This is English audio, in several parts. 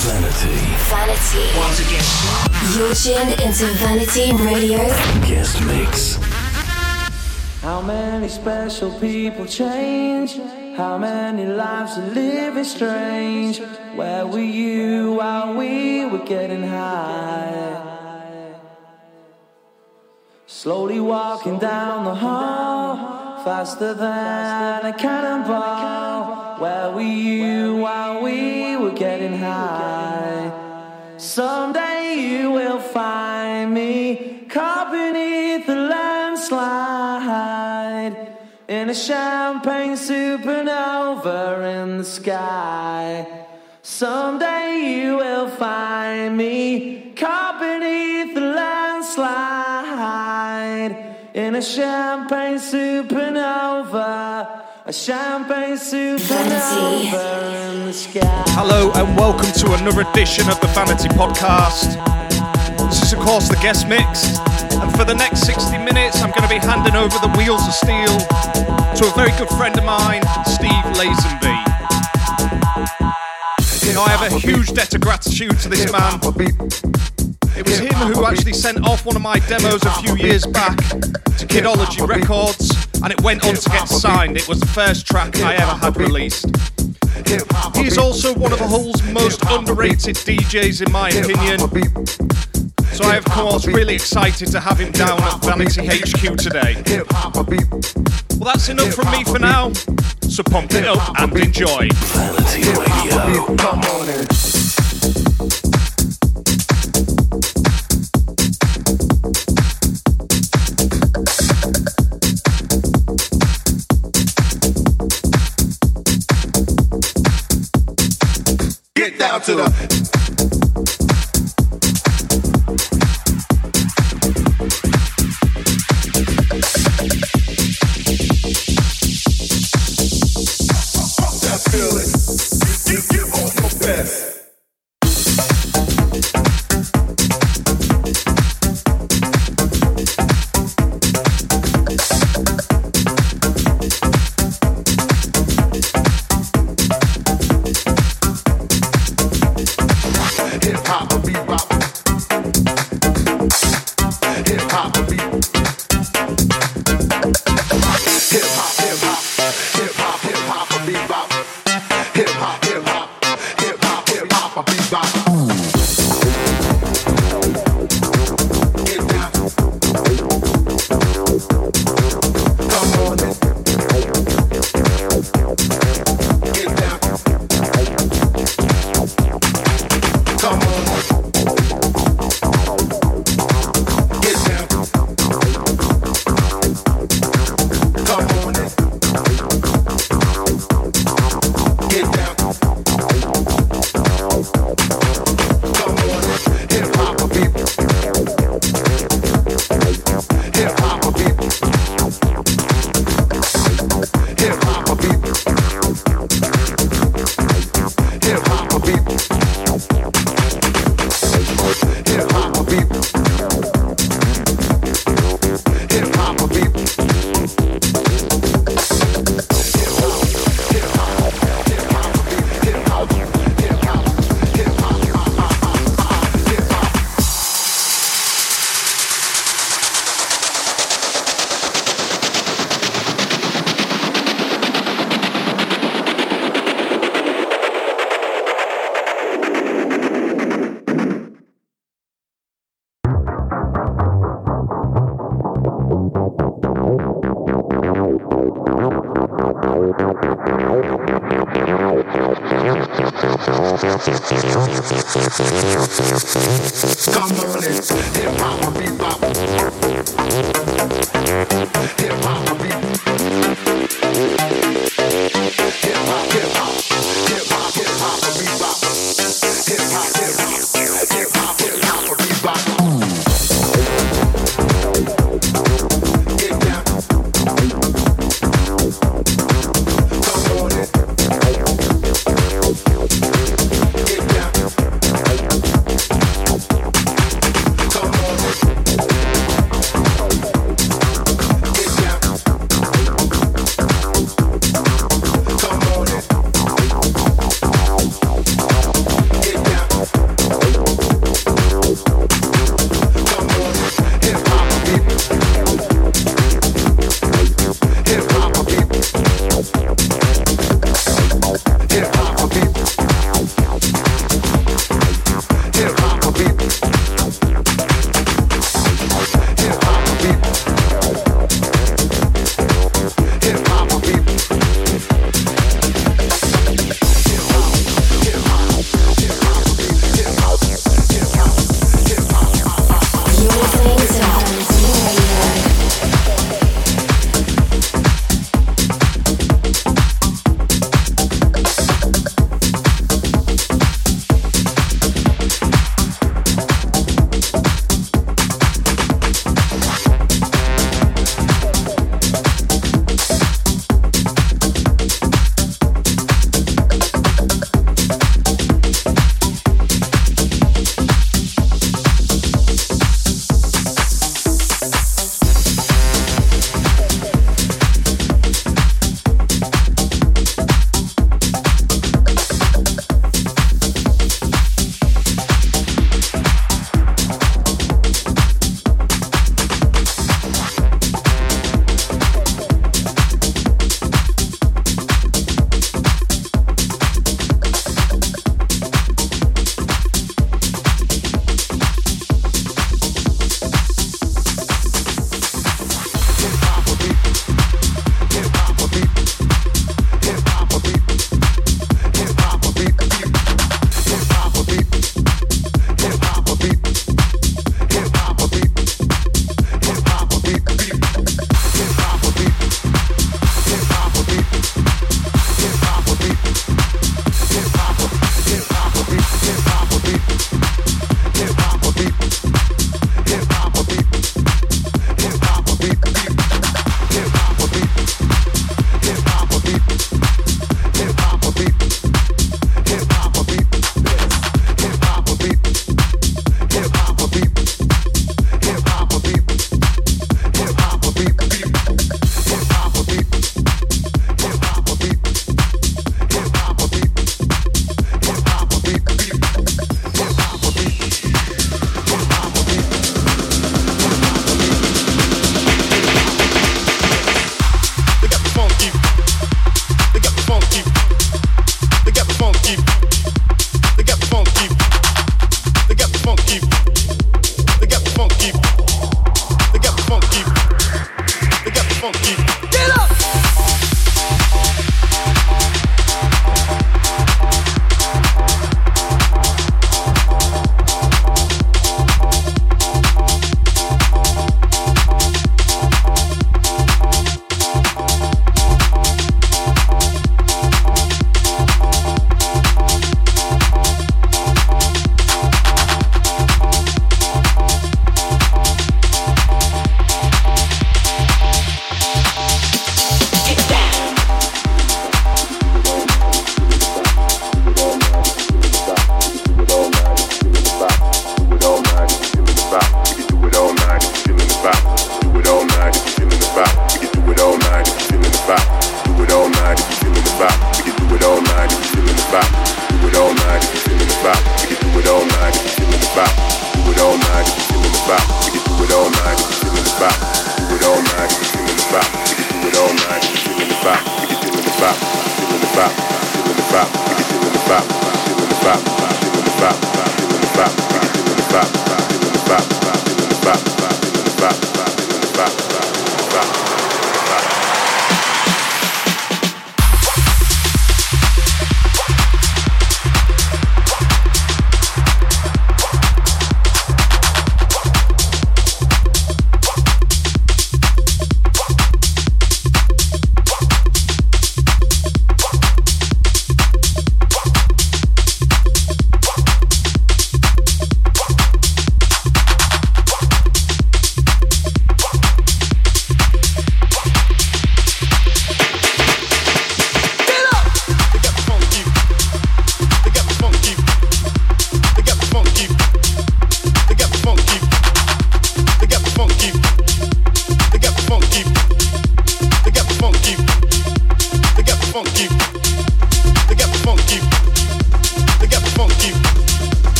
Vanity. Vanity. Once again. You're tuned into Vanity Radio's Guest mix. How many special people change? How many lives are living strange? Where were you while we were getting high? Slowly walking down the hall, faster than a cannonball. Where were you while we were getting Someday you will find me caught beneath the landslide in a champagne supernova in the sky. Someday you will find me caught beneath the landslide in a champagne supernova. A champagne supernova in the sky. Hello and welcome to another edition of the Vanity Podcast. This is, of course, the guest mix, and for the next 60 minutes, I'm going to be handing over the wheels of steel to a very good friend of mine, Steve Lazenby. You know, I have a huge debt of gratitude to this man. It was him who actually sent off one of my demos a few years back to Kidology Records, and it went on to get signed. It was the first track I ever had released. He's also one of the Hull's most underrated DJs, in my opinion. So I, of course, really excited to have him down at Vanity HQ today. Well, that's enough from me for now. So pump it up and enjoy. Vanity Radio. Get down to the.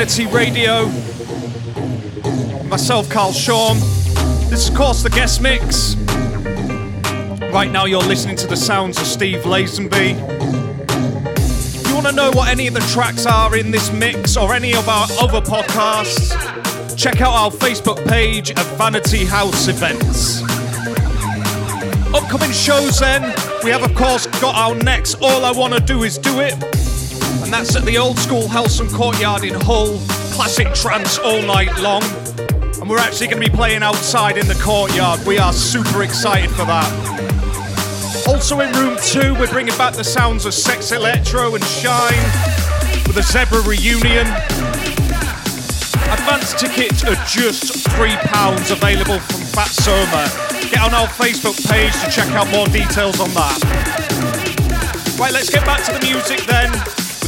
Into Vanity Radio. Myself, Carl Sean. This is, of course, the guest mix. Right now, you're listening to the sounds of Steve Lazenby. If you want to know what any of the tracks are in this mix or any of our other podcasts, check out our Facebook page at Vanity House Events. Upcoming shows, then, we have, of course, got our next All I Wanna Do Is Do It, and that's at the old school Helston Courtyard in Hull. Classic trance all night long. And we're actually going to be playing outside in the courtyard. We are super excited for that. Also in room two, we're bringing back the sounds of Sex Electro and Shine with a Zebra reunion. Advance tickets are just £3 available from Fatsoma. Get on our Facebook page to check out more details on that. Right, let's get back to the music then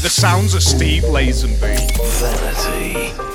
the sounds of Steve Lazenby. Vanity.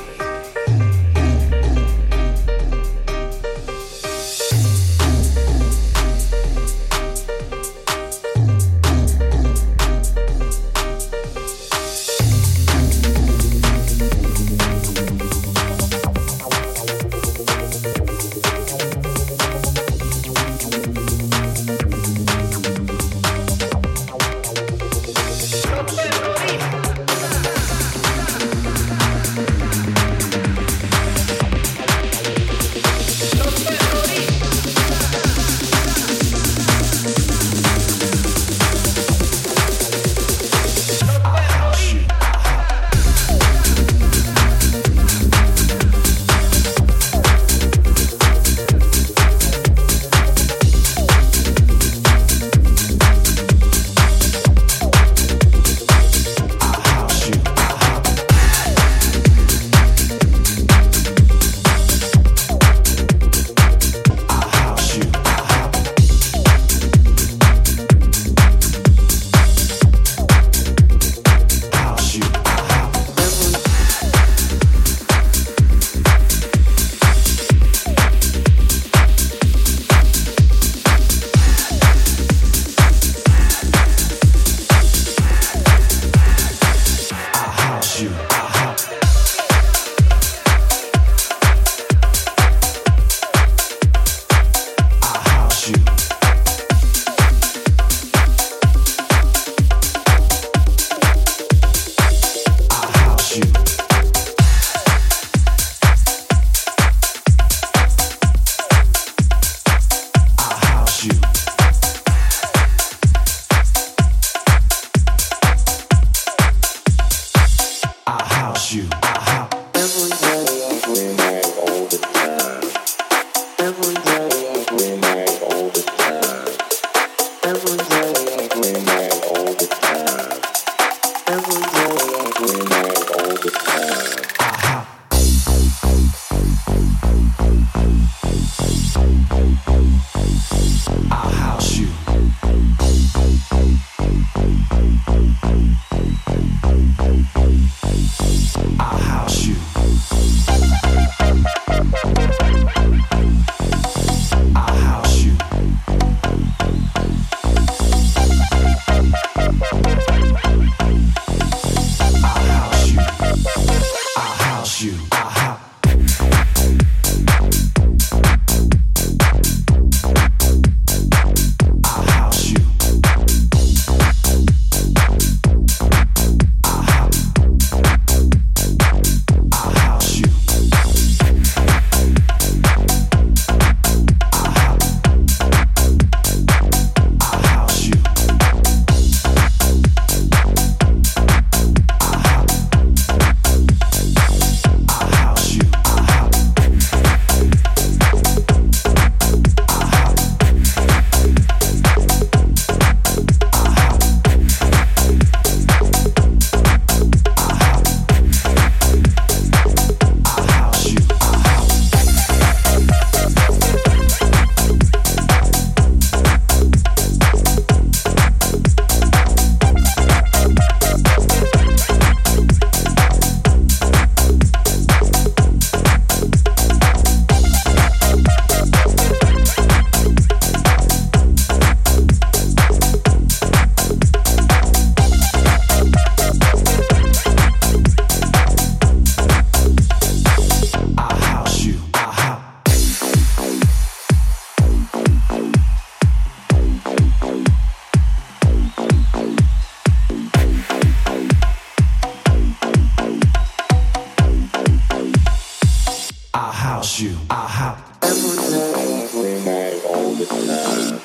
You. I house. Every day, every night, all the time.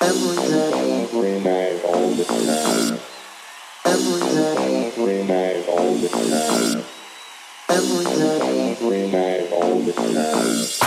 Every day, every night, all the time. Every day, every night, all the time. Every day, every night, all the time.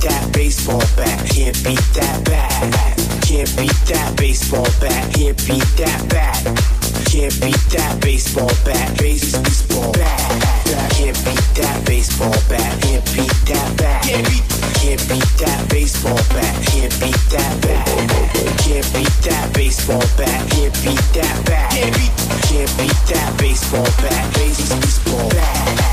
that baseball bat. Can't beat that bat. Can't beat that baseball bat. Can't beat that bat. Can't beat that baseball bat. Baseball bat. Can't beat that baseball bat. Can't beat that bat. Can't beat that baseball bat. Can't beat that bat. Can't beat that baseball bat. Can't beat that bat. Can't beat that baseball bat. Baseball bat.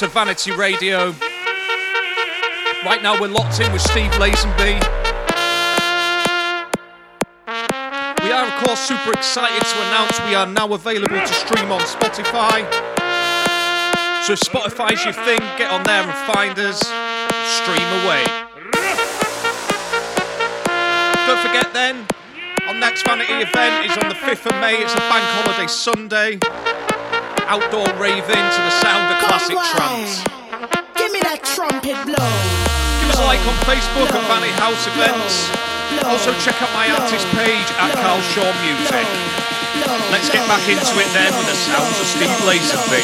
To Vanity Radio. Right now, we're locked in with Steve Lazenby. We are, of course, super excited to announce we are now available to stream on Spotify. So, if Spotify's your thing, get on there and find us. Stream away. Don't forget then, our next Vanity event is on the 5th of May. It's a bank holiday Sunday outdoor raving to the sound of classic trance. Give me that trumpet blow. Give us a like on Facebook at Vanity House Events. Also check out my artist page at Carl Shaw Music. Let's get back into it then with the sounds of Steve Lazenby.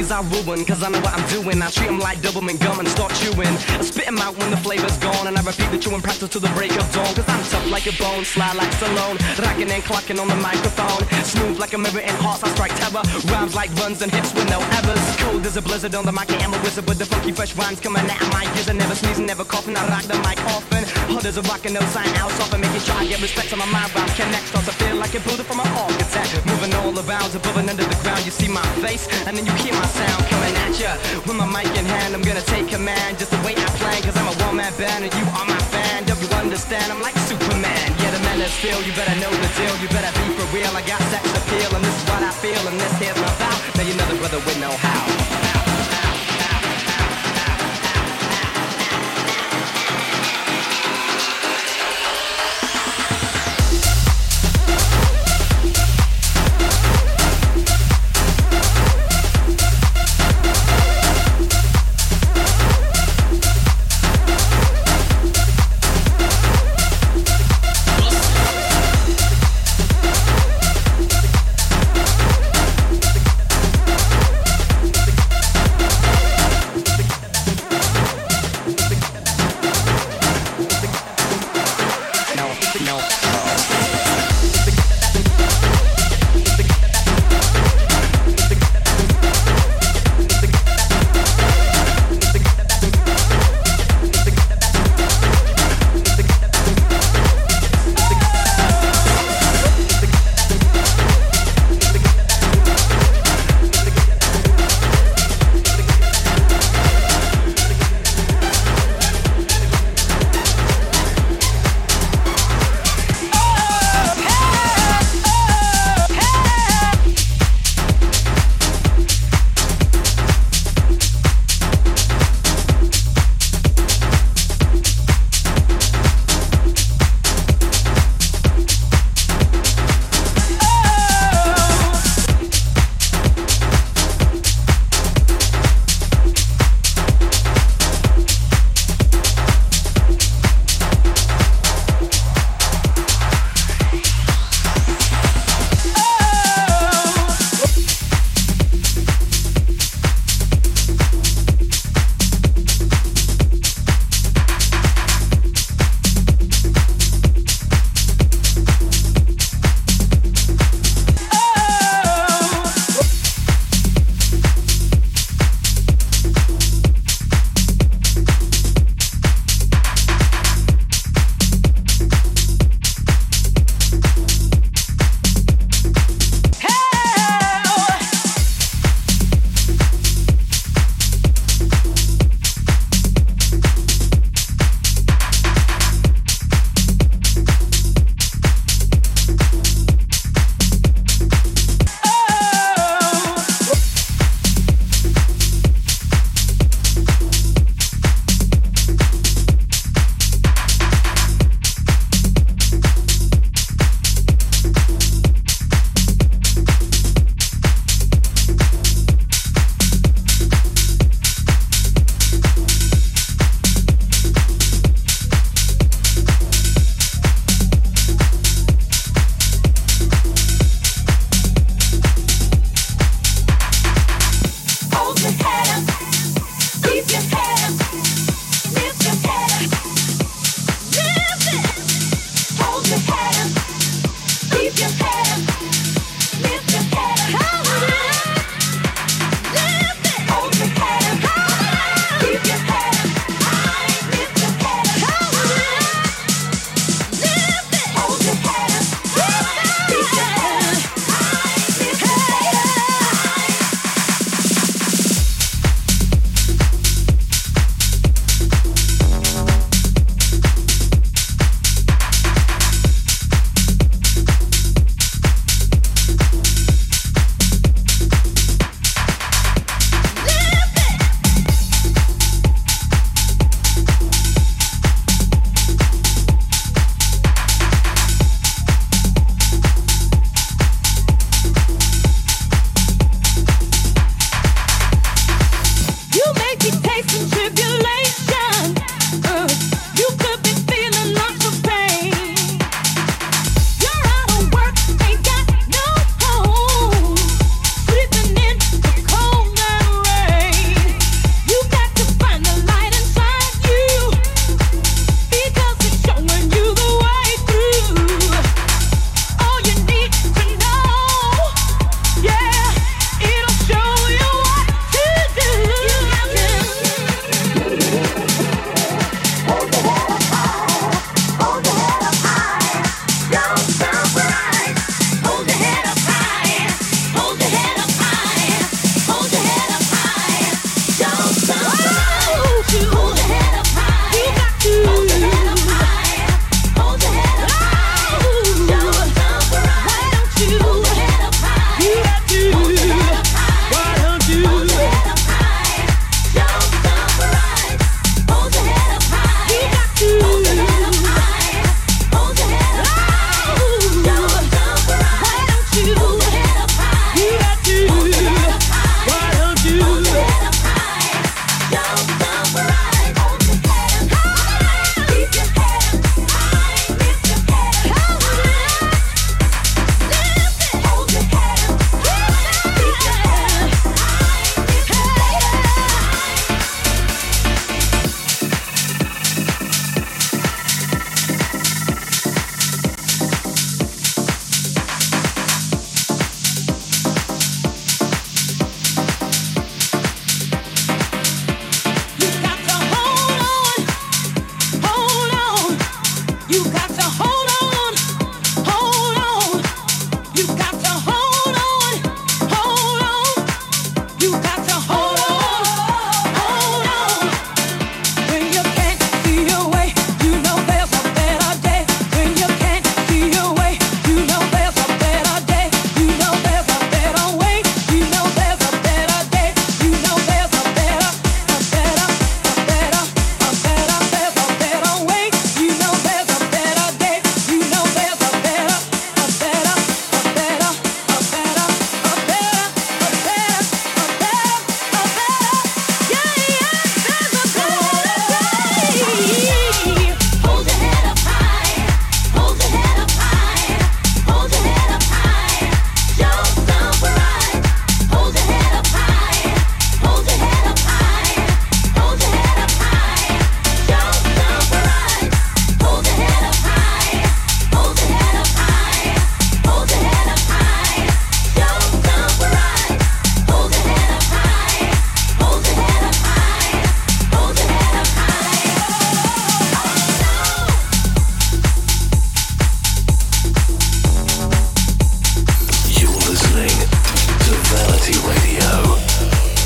These I ruin, cause I know what I'm doing. I treat them like doublemint gum and start chewing. I spit them out when the flavor's gone, and I repeat the chewing practice till the break of dawn. Cause I'm tough like a bone, sly like Stallone. Rocking and clocking on the microphone. Smooth like a mirror in hearts, I strike terror. Rhymes like runs and hits with no evers. Cold as a blizzard on the mic, I am a wizard, with the funky fresh rhymes coming out of my ears. I never sneeze, never coughing, I rock the mic often. Hard as a rock and no sign out, often making sure I get respect on my mind. Rhymes connect, starts to feel like a builder from an architect. Moving all around, above and under the ground, you see my face, and then you hear my sound coming at ya. With my mic in hand, I'm gonna take command. Just the way I plan, cause I'm a one man band and you are my fan. Don't you understand? I'm like Superman. Yeah, the man is feel, you better know the deal. You better be for real. I got sex appeal, and this is what I feel, and this here's my vow. Now you know the brother with no how.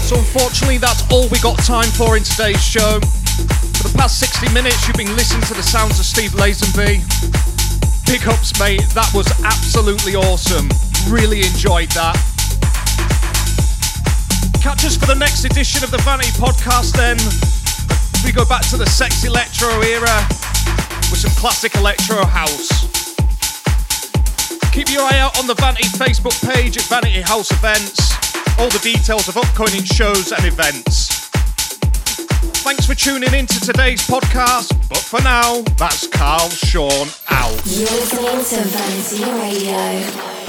So, unfortunately, that's all we got time for in today's show. For the past 60 minutes, you've been listening to the sounds of Steve Lazenby. Big ups, mate. That was absolutely awesome. Really enjoyed that. Catch us for the next edition of the Vanity Podcast then. We go back to the sex electro era with some classic electro house. Keep your eye out on the Vanity Facebook page at Vanity House Events. All the details of upcoming shows and events. Thanks for tuning in to today's podcast, but for now, that's Carl Sean out. You're listening to Vanity Radio.